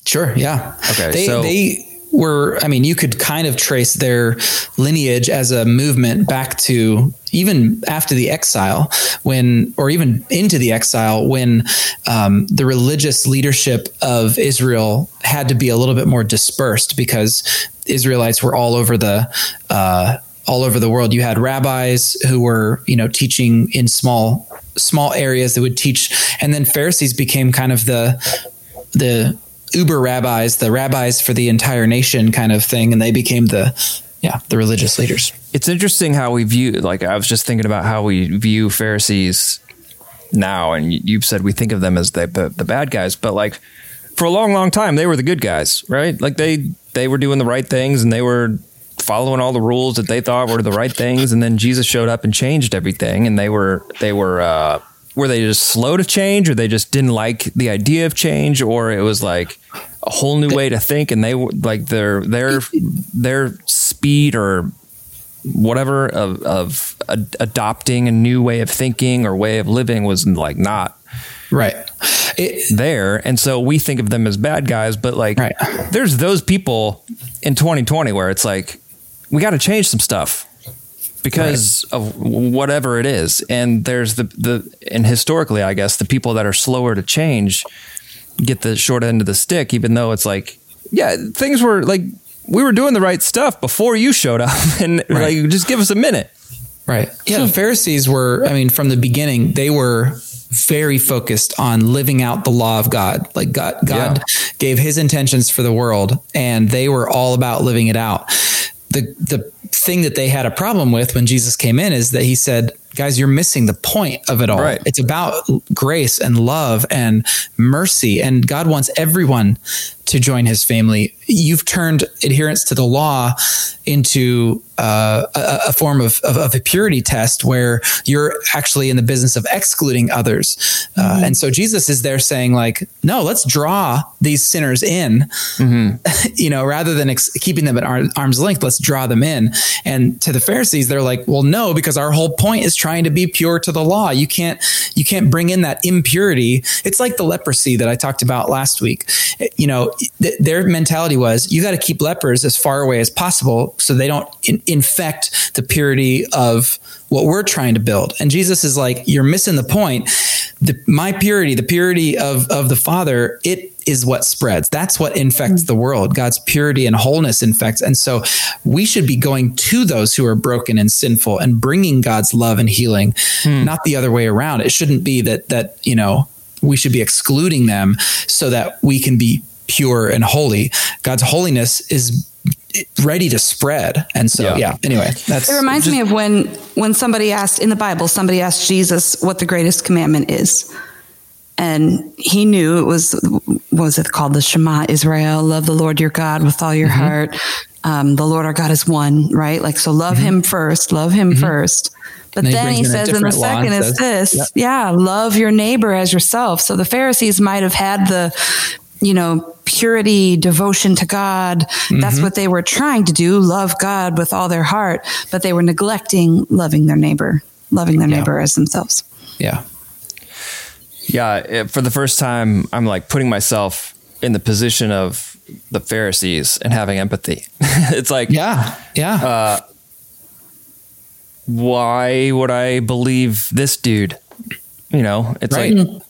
Sure. Yeah. Okay. They, so they were, I mean, you could kind of trace their lineage as a movement back to even after the exile, when, or even into the exile, when um, the religious leadership of Israel had to be a little bit more dispersed because Israelites were all over the, uh, all over the world. You had rabbis who were, you know, teaching in small small areas that would teach, and then Pharisees became kind of the the uber rabbis, the rabbis for the entire nation kind of thing, and they became the yeah the religious leaders. It's interesting how we view. Like I was just thinking about how we view Pharisees now, and you've said we think of them as the the bad guys, but like for a long, long time they were the good guys, right? Like they they were doing the right things and they were following all the rules that they thought were the right things, and then Jesus showed up and changed everything, and they were they were uh, were they just slow to change, or they just didn't like the idea of change, or it was like a whole new way to think, and they were like their their their speed or whatever of, of ad- adopting a new way of thinking or way of living was like not right it, there and so we think of them as bad guys but like right. there's those people in 2020 where it's like we got to change some stuff because right. of whatever it is. And there's the the and historically, I guess the people that are slower to change get the short end of the stick, even though it's like, yeah, things were like we were doing the right stuff before you showed up, and right. like just give us a minute. Right. Yeah. The Pharisees were, I mean, from the beginning, they were very focused on living out the law of God. Like God, God yeah. gave his intentions for the world and they were all about living it out the the thing that they had a problem with when Jesus came in is that he said, guys, you're missing the point of it all. Right. It's about grace and love and mercy. And God wants everyone to join his family. You've turned adherence to the law into uh, a, a, form of, of, of, a purity test where you're actually in the business of excluding others. Uh, mm-hmm. And so Jesus is there saying, like, no, let's draw these sinners in, mm-hmm. you know, rather than ex- keeping them at ar- arm's length, let's draw them in. And to the Pharisees, they're like, well, no, because our whole point is trying to be pure to the law. You can't, you can't bring in that impurity. It's like the leprosy that I talked about last week. You know, th- their mentality was you got to keep lepers as far away as possible so they don't in- infect the purity of what we're trying to build. And Jesus is like, you're missing the point. The, my purity, the purity of, of the Father, it is what spreads. That's what infects the world. God's purity and wholeness infects. And so we should be going to those who are broken and sinful and bringing God's love and healing, hmm. not the other way around. It shouldn't be that, that, you know, we should be excluding them so that we can be pure and holy. God's holiness is ready to spread. And so, Yeah. yeah. Anyway, that's It reminds me of when when somebody asked in the Bible, somebody asked Jesus what the greatest commandment is. And he knew it was what was it called the Shema Israel, love the Lord your God with all your Mm-hmm. heart. Um, the Lord our God is one, right? Like so love him first, love him first. But Mm-hmm. And then brings he in says in the different law and second is says- this, yeah, love your neighbor as yourself. So the Pharisees might have had the, you know, purity, devotion to God. That's Mm-hmm. what they were trying to do, love God with all their heart, but they were neglecting loving their neighbor, loving their Yeah. neighbor as themselves. yeah. Yeah, it, for the first time, I'm like putting myself in the position of the Pharisees and having empathy. it's like, Yeah. Yeah. why would I believe this dude? You know, it's Right. like,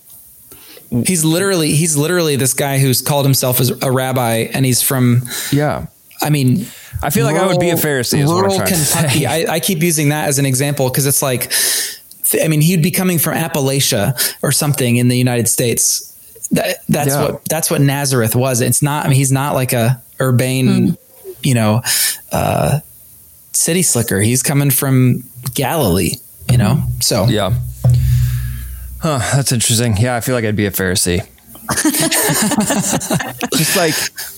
he's literally he's literally this guy who's called himself as a rabbi and he's from yeah. I mean I feel like I would be a Pharisee. Is what I'm rural Kentucky. I, I keep using that as an example because it's like I mean he'd be coming from Appalachia or something in the United States. That, that's Yeah. what that's what Nazareth was. It's not I mean he's not like a urbane, you know, uh, city slicker. He's coming from Galilee, you know. So Yeah. Huh, that's interesting. Yeah, I feel like I'd be a Pharisee. Just like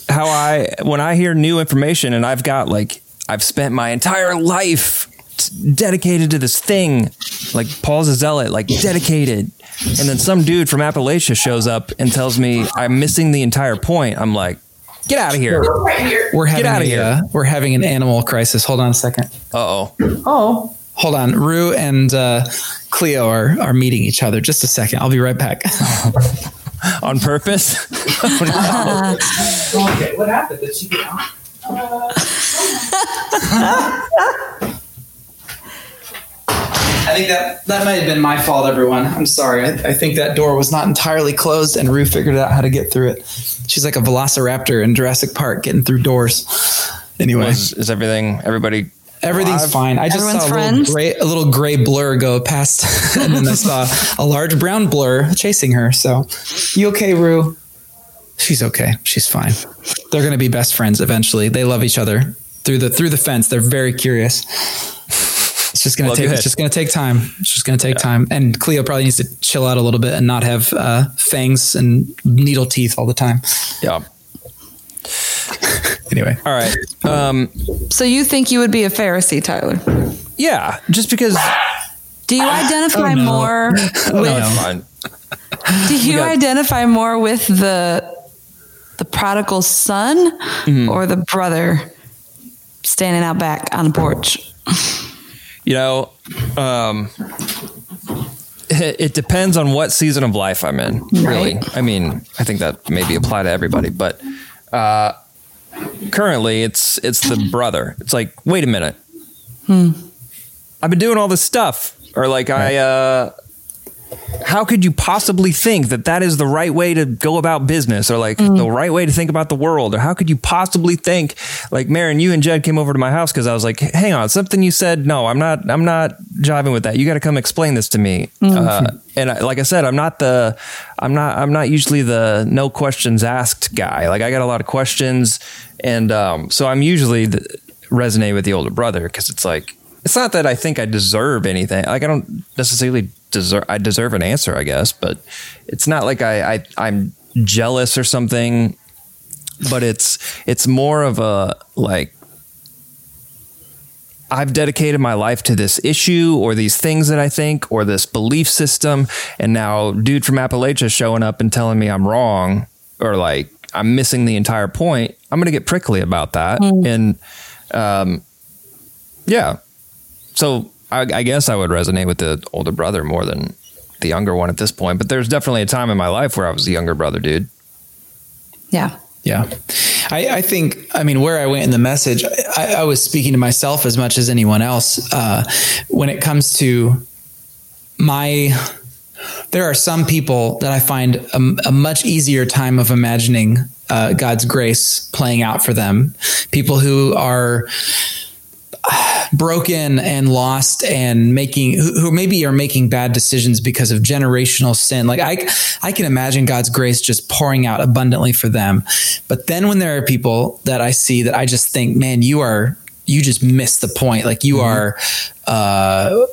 how I, when I hear new information and I've got like, I've spent my entire life t- dedicated to this thing, like Paul's a zealot, like dedicated. And then some dude from Appalachia shows up and tells me I'm missing the entire point. I'm like, get out of here. we're having outta a, here. uh, we're having an animal crisis. Hold on a second. Uh oh. Oh, hold on. Rue and uh, Cleo are are meeting each other. Just a second. I'll be right back. On purpose? okay, what happened? Did she get on? I think that that might have been my fault, everyone. I'm sorry. I, I think that door was not entirely closed, and Rue figured out how to get through it. She's like a velociraptor in Jurassic Park, getting through doors. Anyway, is, is everything, everybody Everything's alive? fine. I just Everyone's saw a friends? little, gray, a little gray blur go past, and then I saw a large brown blur chasing her. So, you okay, Rue? She's okay. She's fine. They're going to be best friends eventually. They love each other through the through the fence. They're very curious. It's just going to take. It's just going to take time. It's just going to take time. And Cleo probably needs to chill out a little bit and not have uh, fangs and needle teeth all the time. Yeah. Anyway, All right. Um, So you think you would be a Pharisee, Tyler? yeah, just because Do you identify more with That's fine. do you got- identify more with the the prodigal son Mm-hmm. or the brother standing out back on the porch? You know, um, it, it depends on what season of life I'm in. Really, Right. I mean, I think that maybe apply to everybody, but uh, currently, it's it's the brother. It's like, wait a minute, I've been doing all this stuff, or like I. Uh, how could you possibly think that that is the right way to go about business or like the right way to think about the world? Or how could you possibly think like Marin you and Jed came over to my house because I was like hang on something you said no I'm not I'm not jiving with that. You got to come explain this to me. Uh, and I, like I said I'm not the I'm not I'm not usually the no questions asked guy. Like I got a lot of questions and um, so I'm usually the, resonate with the older brother because it's like it's not that I think I deserve anything. Like I don't necessarily deserve. I deserve an answer, I guess, but it's not like I, I I'm jealous or something. But it's it's more of a like I've dedicated my life to this issue or these things that I think or this belief system, and now dude from Appalachia showing up and telling me I'm wrong or like I'm missing the entire point. I'm gonna get prickly about that, and um, yeah, so I, I guess I would resonate with the older brother more than the younger one at this point. But there's definitely a time in my life where I was the younger brother, dude. Yeah. Yeah. I, I think, I mean, where I went in the message, I, I was speaking to myself as much as anyone else. Uh, when it comes to my, there are some people that I find a, a much easier time of imagining uh, God's grace playing out for them. People who are broken and lost and making who, who maybe are making bad decisions because of generational sin. Like I I can imagine God's grace just pouring out abundantly for them. But then when there are people that I see that I just think, man, you are you just missed the point. Like you mm-hmm. are uh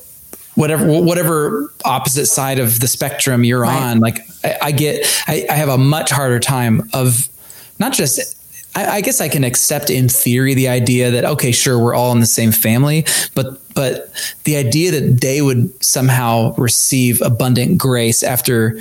whatever whatever opposite side of the spectrum you're right. on like I, I get I, I, have a much harder time of not just I, I, guess I can accept in theory the idea that okay sure we're all in the same family but but the idea that they would somehow receive abundant grace after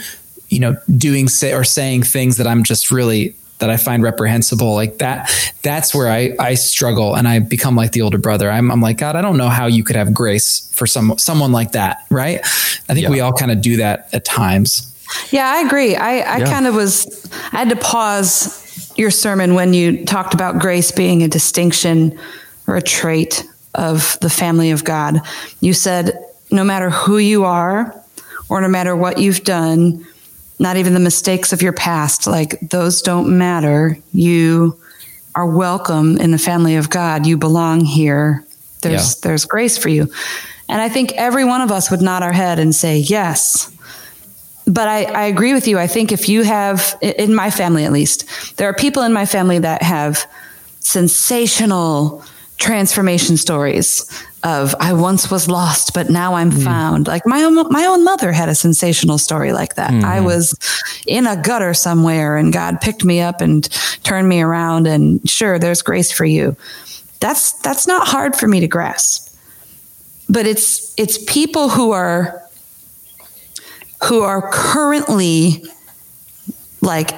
you know doing say or saying things that I'm just really that I find reprehensible like that that's where I I struggle and I become like the older brother I'm I'm like God I don't know how you could have grace for some someone like that right I think yeah. we all kind of do that at times yeah I agree I I yeah. kind of was I had to pause your sermon when you talked about grace being a distinction or a trait of the family of God you said no matter who you are or no matter what you've done not even the mistakes of your past. Like those don't matter. You are welcome in the family of God. You belong here. There's yeah. there's grace for you. And I think every one of us would nod our head and say, yes. But I, I agree with you. I think if you have, in my family at least, there are people in my family that have sensational transformation stories of I once was lost, but now I'm mm. found. Like my own, my own mother had a sensational story like that. Mm. I was in a gutter somewhere and God picked me up and turned me around and sure, there's grace for you. That's, that's not hard for me to grasp, but it's, it's people who are, who are currently like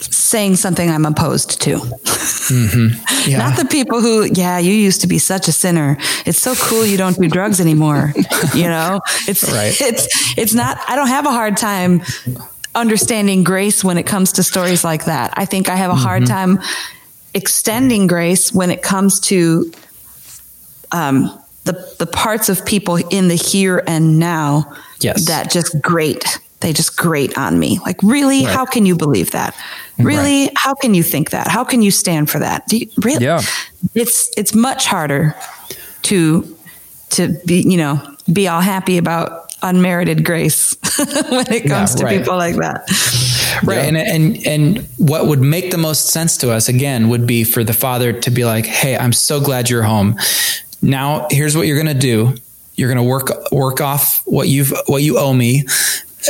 saying something I'm opposed to. Mm-hmm. Yeah. Not the people who, yeah, you used to be such a sinner. It's so cool you don't do drugs anymore. you know, it's right. it's it's not. I don't have a hard time understanding grace when it comes to stories like that. I think I have a hard mm-hmm. time extending grace when it comes to um, the the parts of people in the here and now yes. that just grate they just grate on me. Like, really? Right. How can you believe that? Really? Right. How can you think that? How can you stand for that? Do you, really? Yeah. It's it's much harder to to be, you know, be all happy about unmerited grace when it comes yeah, to people like that. Right. Yeah. And and and what would make the most sense to us again would be for the father to be like, "Hey, I'm so glad you're home. Now, here's what you're going to do. You're going to work work off what you've what you owe me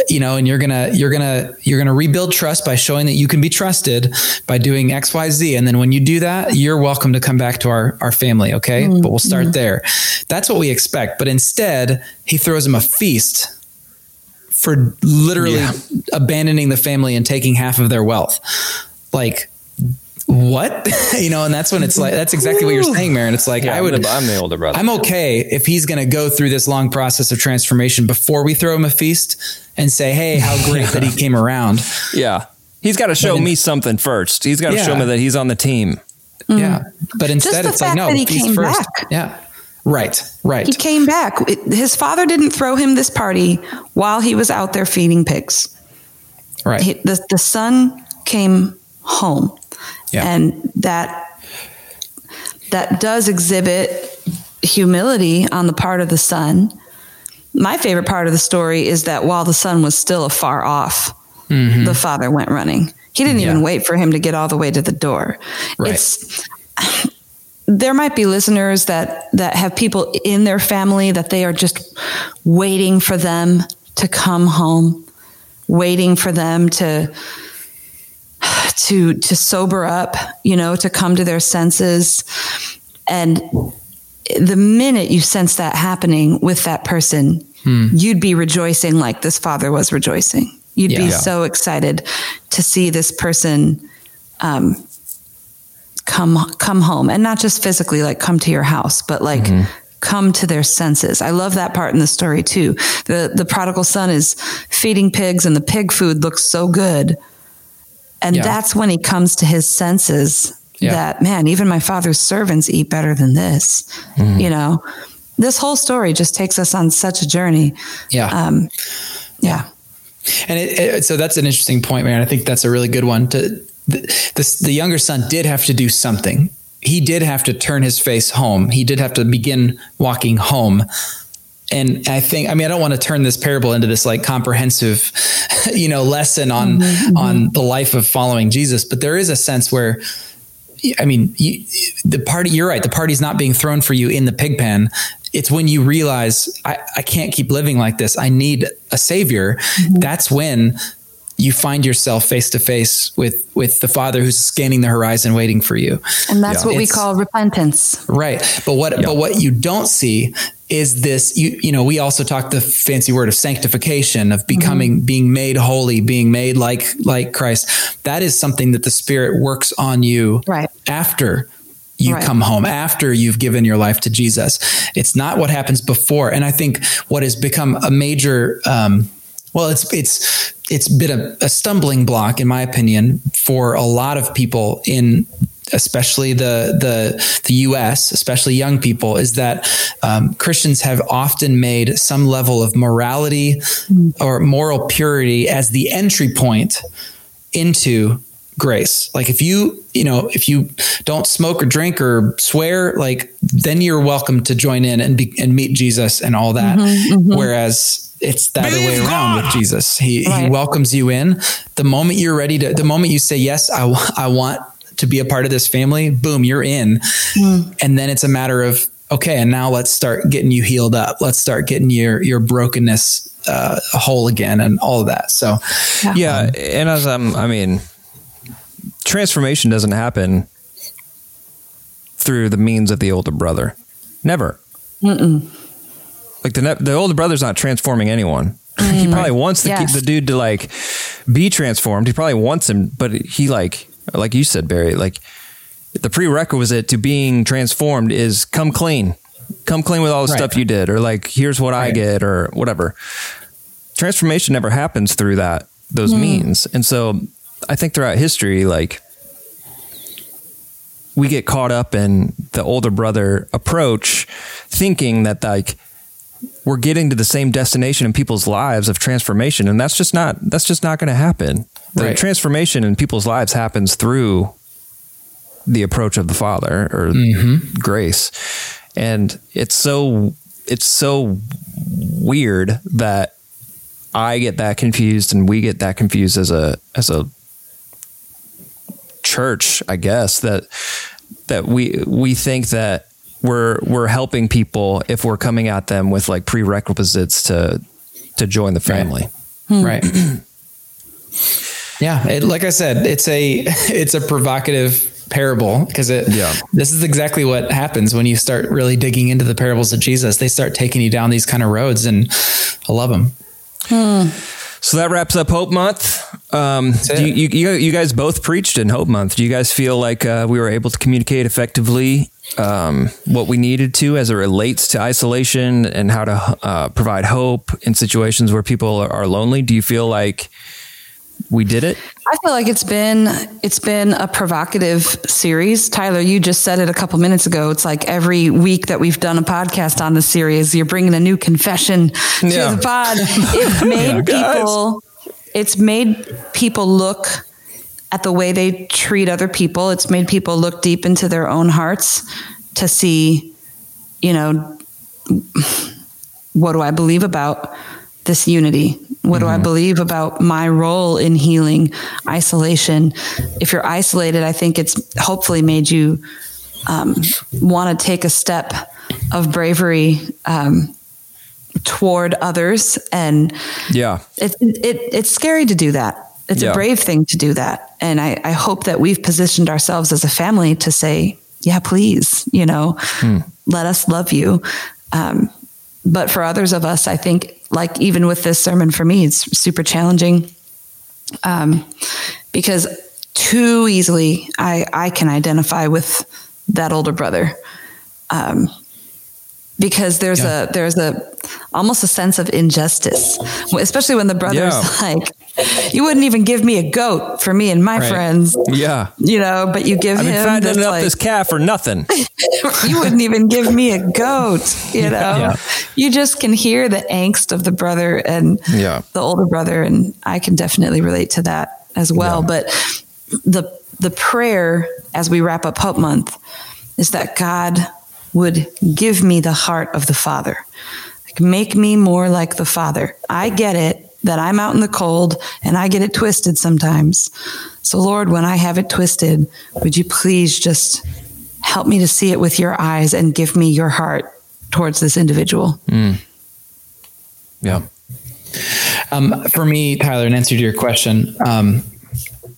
you know and you're gonna you're gonna you're gonna rebuild trust by showing that you can be trusted by doing xyz and then when you do that you're welcome to come back to our our family okay mm-hmm. but we'll start mm-hmm. there that's what we expect but instead he throws him a feast for literally yeah. abandoning the family and taking half of their wealth like what? You know and that's when it's like that's exactly what you're saying Marin. It's like yeah, I would I'm the, I'm the older brother. I'm okay if he's going to go through this long process of transformation before we throw him a feast and say hey how great that he came around. Yeah. He's got to show in, me something first. He's got to yeah. show me that he's on the team. Mm. yeah but instead it's like no he he's first. back. yeah. Right. Right. He came back. His father didn't throw him this party while he was out there feeding pigs. Right. He, the, the son came home yeah. And that that does exhibit humility on the part of the son. My favorite part of the story is that while the son was still afar off, mm-hmm. the father went running. He didn't yeah. even wait for him to get all the way to the door. Right. It's there might be listeners that that have people in their family that they are just waiting for them to come home, waiting for them to to to sober up, you know, to come to their senses. And the minute you sense that happening with that person, hmm. you'd be rejoicing like this father was rejoicing. You'd yeah. be yeah. so excited to see this person um, come come home, and not just physically, like come to your house, but like. Mm-hmm come to their senses. I love that part in the story too. The the prodigal son is feeding pigs and the pig food looks so good. And yeah. that's when he comes to his senses yeah. that, man, even my father's servants eat better than this. Mm. You know, this whole story just takes us on such a journey. Yeah. Um, yeah. And it, it, so that's an interesting point, man. I think that's a really good one. To the, the, the younger son did have to do something he did have to turn his face home. He did have to begin walking home. And I think, I mean, I don't want to turn this parable into this like comprehensive, you know, lesson on mm-hmm, on the life of following Jesus, but there is a sense where I mean, you, the party, you're right. The party's not being thrown for you in the pig pen. It's when you realize I, I can't keep living like this. I need a savior. Mm-hmm. That's when you find yourself face to face with with the father who's scanning the horizon waiting for you and that's yeah. what it's, we call repentance right but what yeah. but what you don't see is this you you know we also talk the fancy word of sanctification of becoming mm-hmm. being made holy being made like like Christ that is something that the spirit works on you right after you right. come home after you've given your life to Jesus. It's not what happens before. And I think what has become a major um, well, it's it's it's been a, a stumbling block, in my opinion, for a lot of people in especially the the the U.S., especially young people, is that um, Christians have often made some level of morality or moral purity as the entry point into grace. Like if you you know if you don't smoke or drink or swear, like then you're welcome to join in and be and meet Jesus and all that. Mm-hmm, mm-hmm. Whereas it's the other way around with Jesus. He right. he welcomes you in. The moment you're ready to, the moment you say yes, I I want to be a part of this family. Boom, you're in. Mm. And then it's a matter of okay, and now let's start getting you healed up. Let's start getting your your brokenness uh, whole again, and all of that. So, yeah, yeah and as I'm, I mean, transformation doesn't happen through the means of the older brother. Never. Mm-mm. Like the the older brother's not transforming anyone. Mm, he probably wants the, yes. the dude to like be transformed. He probably wants him, but he like like you said, Barry, like the prerequisite to being transformed is come clean. Come clean with all the right. stuff you did, or like here's what right. I get, or whatever. Transformation never happens through that those mm. means, and so I think throughout history, like we get caught up in the older brother approach, thinking that like we're getting to the same destination in people's lives of transformation and that's just not that's just not going to happen the right. transformation in people's lives happens through the approach of the father or mm-hmm. grace and it's so it's so weird that i get that confused and we get that confused as a as a church i guess that that we we think that we're we're helping people if we're coming at them with like prerequisites to to join the family. Right. Right. yeah, it, like I said, it's a it's a provocative parable because it yeah. this is exactly what happens when you start really digging into the parables of Jesus. They start taking you down these kind of roads and I love them. Hmm. So that wraps up Hope Month. Um, you, you, you, guys both preached in Hope Month. Do you guys feel like uh, we were able to communicate effectively um, what we needed to as it relates to isolation and how to uh, provide hope in situations where people are lonely? Do you feel like we did it? I feel like it's been it's been a provocative series. Tyler, you just said it a couple minutes ago. It's like every week that we've done a podcast on the series, you're bringing a new confession to yeah. the pod. It's made yeah, people. It's made people look at the way they treat other people. It's made people look deep into their own hearts to see, you know, what do I believe about this unity? What mm-hmm. do I mm-hmm. believe about my role in healing isolation? If you're isolated, I think it's hopefully made you um, want to take a step of bravery um, toward others, and yeah, it, it it's scary to do that it's yeah. a brave thing to do that. And I, I hope that we've positioned ourselves as a family to say, yeah, please, you know, hmm. let us love you. Um, but for others of us, I think, like even with this sermon for me, it's super challenging um, because too easily I, I can identify with that older brother. Um, because there's yeah. a there's a almost a sense of injustice especially when the brother's yeah. like you wouldn't even give me a goat for me and my right. friends yeah you know but you give I've him been this, up like, this calf for nothing you wouldn't even give me a goat you know yeah. you just can hear the angst of the brother and yeah. the older brother and i can definitely relate to that as well but the the prayer as we wrap up Hope Month is that God would give me the heart of the Father. Like make me more like the Father. I get it that I'm out in the cold and I get it twisted sometimes. So, Lord, when I have it twisted, would you please just help me to see it with your eyes and give me your heart towards this individual? Mm. Yeah. Um, for me, Tyler, in answer to your question, um,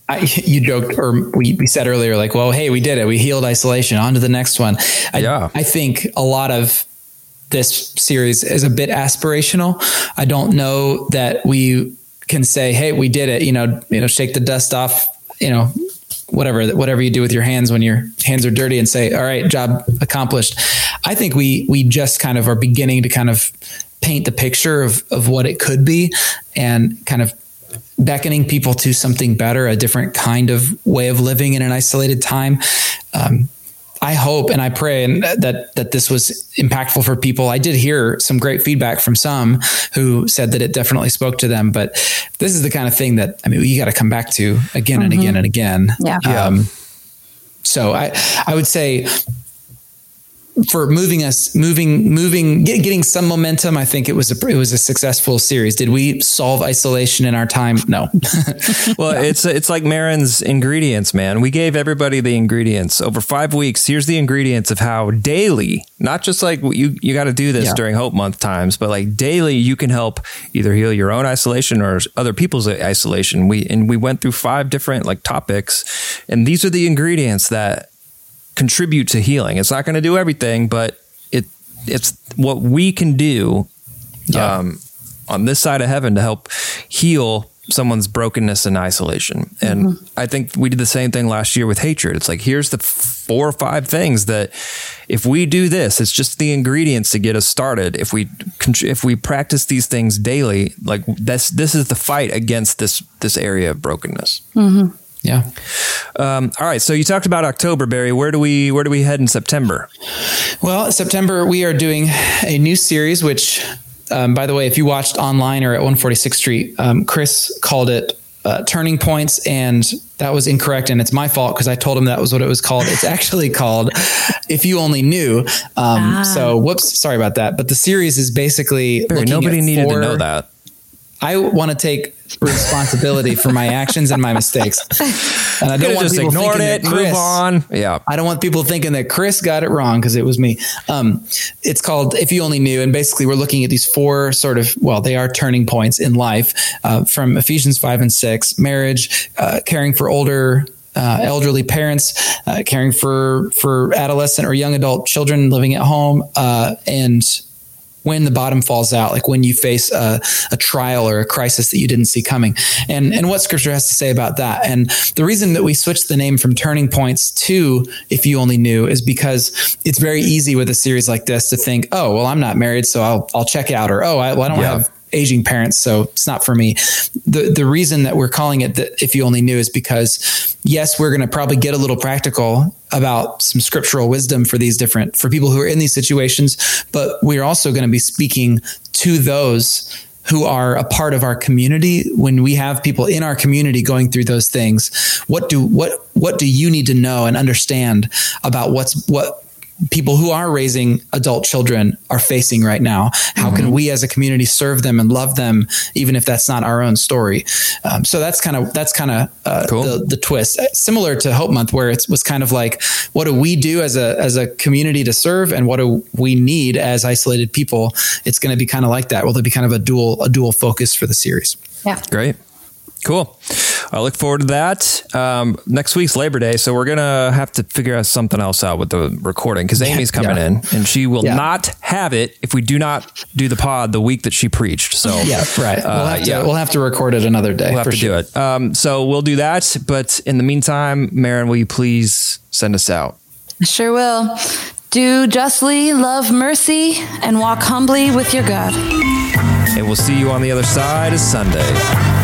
I, you joked, or we, we said earlier, like, well, hey, we did it. We healed isolation. On to the next one. I, yeah. I think a lot of this series is a bit aspirational. I don't know that we can say, "Hey, we did it." You know, you know, shake the dust off. You know, whatever whatever you do with your hands when your hands are dirty, and say, "All right, job accomplished." I think we we just kind of are beginning to kind of paint the picture of of what it could be, and kind of beckoning people to something better, a different kind of way of living in an isolated time. Um, I hope and I pray and that that this was impactful for people. I did hear some great feedback from some who said that it definitely spoke to them. But this is the kind of thing that I mean, you got to come back to again and mm-hmm. again and again. Yeah. Um, so I I would say for moving us moving moving get, getting some momentum i think it was a it was a successful series. Did we solve isolation in our time? No. Well it's it's like marin's ingredients man. We gave everybody the ingredients over five weeks. Here's the ingredients of how daily not just like you you got to do this yeah. during hope month times but like daily you can help either heal your own isolation or other people's isolation. We and we went through five different like topics and these are the ingredients that contribute to healing. It's not going to do everything, but it it's what we can do yeah. um, on this side of heaven to help heal someone's brokenness and isolation. And mm-hmm. I think we did the same thing last year with hatred. It's like here's the four or five things that if we do this, it's just the ingredients to get us started. If we if we practice these things daily, like this this is the fight against this this area of brokenness. Mm-hmm. Yeah. Um, all right. So you talked about October, Barry. Where do we where do we head in September? Well, September we are doing a new series, which, um, by the way, if you watched online or at 146th Street, um, Chris called it uh, turning points and that was incorrect and it's my fault because i told him that was what it was called it's actually called if you only knew um, ah. so whoops sorry about that but the series is basically Barry, nobody needed four, to know that i want to take responsibility for my actions and my mistakes. And I don't want just people thinking it, that Chris, move on. Yeah. I don't want people thinking that Chris got it wrong because it was me. Um, it's called If You Only Knew. And basically, we're looking at these four sort of, well, they are turning points in life uh, from Ephesians 5 and 6 marriage, uh, caring for older uh, elderly parents, uh, caring for for adolescent or young adult children living at home, uh, and when the bottom falls out, like when you face a, a, trial or a crisis that you didn't see coming, and and what Scripture has to say about that. And the reason that we switched the name from Turning Points to If You Only Knew is because it's very easy with a series like this to think, oh, well, I'm not married, so I'll I'll check out, or oh, I, well, I don't yeah. have aging parents, so it's not for me. The the reason that we're calling it that if you only knew is because yes, we're going to probably get a little practical about some scriptural wisdom for these different for people who are in these situations, but we're also going to be speaking to those who are a part of our community when we have people in our community going through those things. What do what what do you need to know and understand about what's what people who are raising adult children are facing right now. How mm-hmm. can we as a community serve them and love them, even if that's not our own story? Um, so that's kind of that's kind of uh, cool. the, the twist, similar to Hope Month, where it was kind of like, what do we do as a as a community to serve, and what do we need as isolated people? It's going to be kind of like that. Will there be kind of a dual a dual focus for the series? Yeah, great. Cool. I look forward to that. Um, next week's Labor Day, so we're gonna have to figure out something else out with the recording because Amy's coming yeah. in and she will yeah. not have it if we do not do the pod the week that she preached. So yeah, right. Uh, we'll have to, yeah. we'll have to record it another day. We'll have to sure. do it. Um, so we'll do that. But in the meantime, Marin, will you please send us out? I sure will. Do justly, love mercy, and walk humbly with your God. And we'll see you on the other side of Sunday.